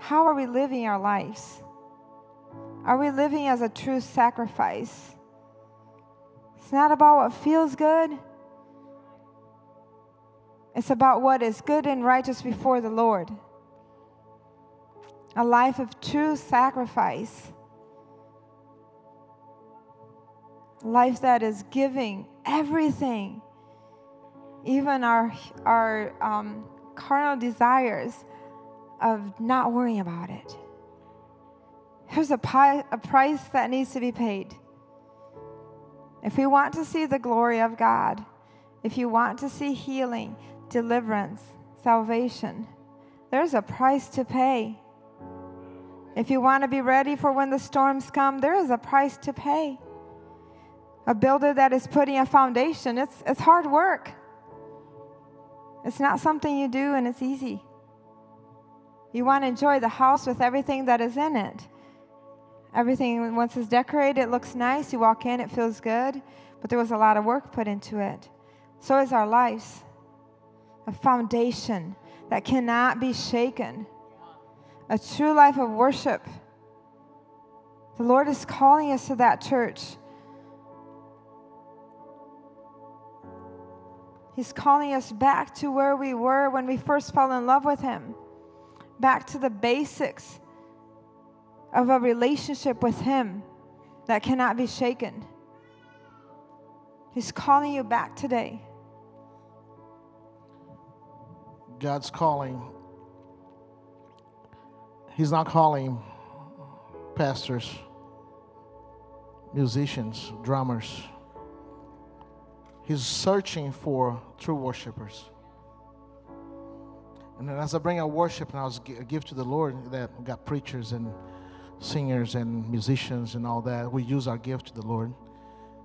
C: how are we living our lives? Are we living as a true sacrifice? It's not about what feels good. It's about what is good and righteous before the Lord. A life of true sacrifice. A life that is giving everything, even our, our um, carnal desires of not worrying about it. There's a, pi- a price that needs to be paid. If we want to see the glory of God, if you want to see healing, deliverance, salvation, there's a price to pay. If you want to be ready for when the storms come, there is a price to pay. A builder that is putting a foundation, it's, it's hard work. It's not something you do and it's easy. You want to enjoy the house with everything that is in it. Everything, once it's decorated, it looks nice. You walk in, it feels good, but there was a lot of work put into it. So is our lives a foundation that cannot be shaken, a true life of worship. The Lord is calling us to that church. He's calling us back to where we were when we first fell in love with Him, back to the basics of a relationship with Him that cannot be shaken. He's calling you back today.
B: God's calling. He's not calling pastors, musicians, drummers. He's searching for true worshipers. And then as I bring our worship and I was give to the Lord that got preachers and singers and musicians and all that. We use our gift to the Lord.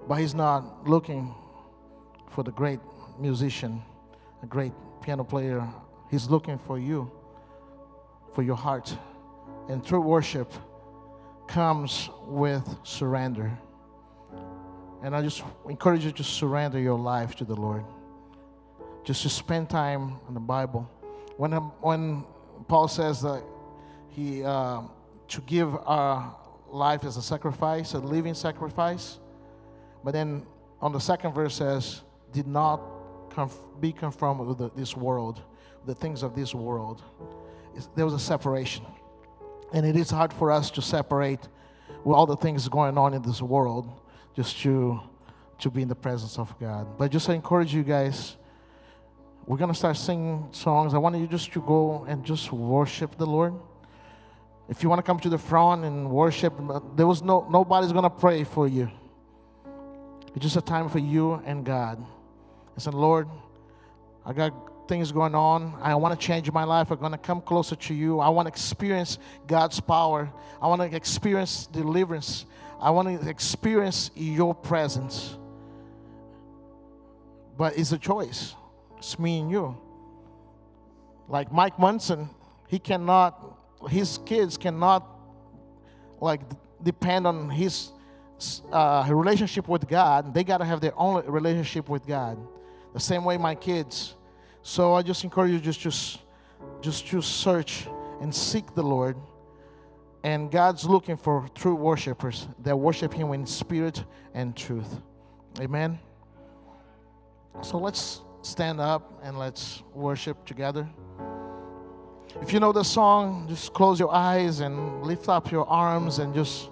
B: But He's not looking for the great musician, a great piano player. He's looking for you, for your heart. And true worship comes with surrender. And I just encourage you to surrender your life to the Lord. Just to spend time in the Bible. When, when Paul says that he. Uh, to give our life as a sacrifice, a living sacrifice. But then on the second verse says, did not conf- be conformed with the, this world, the things of this world. It's, there was a separation. And it is hard for us to separate with all the things going on in this world just to, to be in the presence of God. But just I encourage you guys, we're going to start singing songs. I want you just to go and just worship the Lord. If you want to come to the front and worship, uh, there was no nobody's gonna pray for you. It's just a time for you and God. I said, Lord, I got things going on. I want to change my life. I'm going to come closer to you. I want to experience God's power. I want to experience deliverance. I want to experience your presence. But it's a choice. It's me and you. Like Mike Munson, he cannot his kids cannot like depend on his uh, relationship with God, they got to have their own relationship with God. The same way my kids. So I just encourage you just just just to search and seek the Lord. And God's looking for true worshipers that worship Him in spirit and truth. Amen. So let's stand up and let's worship together. If you know the song, just close your eyes and lift up your arms and just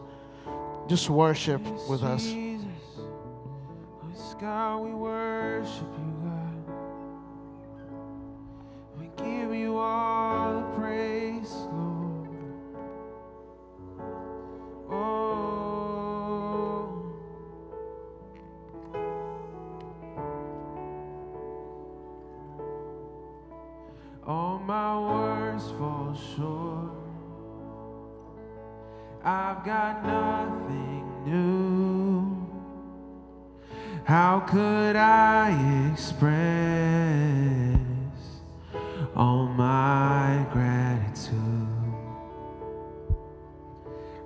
B: just worship with us.
D: Jesus, oh, God, we worship you, God. We give you all the praise, Lord. Oh. My words fall short. I've got nothing new. How could I express all my gratitude?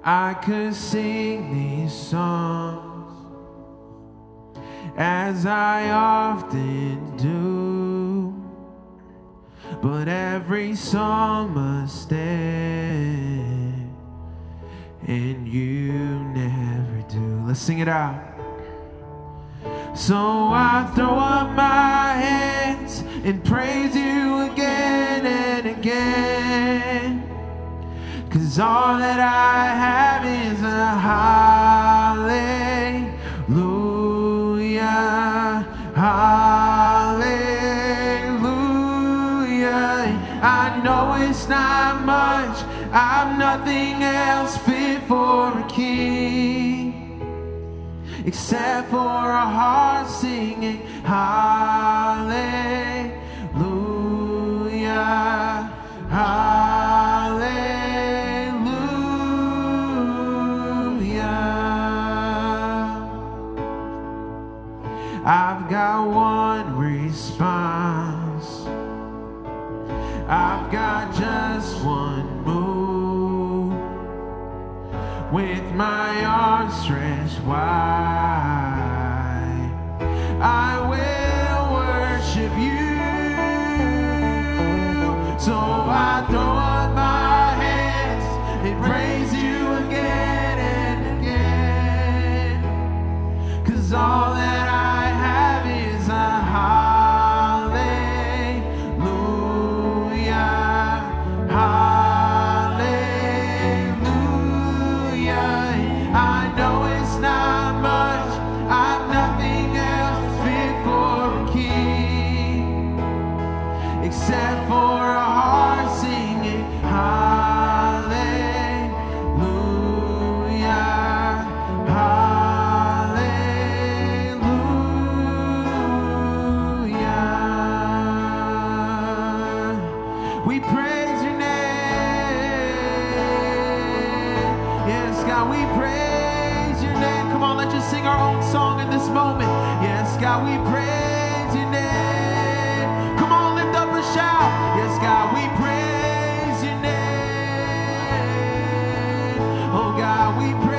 D: I could sing these songs as I often do. But every song must end, and you never do. Let's sing it out. So I throw up my hands and praise you again and again. Cause all that I have is a hallelujah. Nothing else fit for a king except for a heart singing hallelujah hallelujah. I've got one response. I've got just one with my arms stretched wide.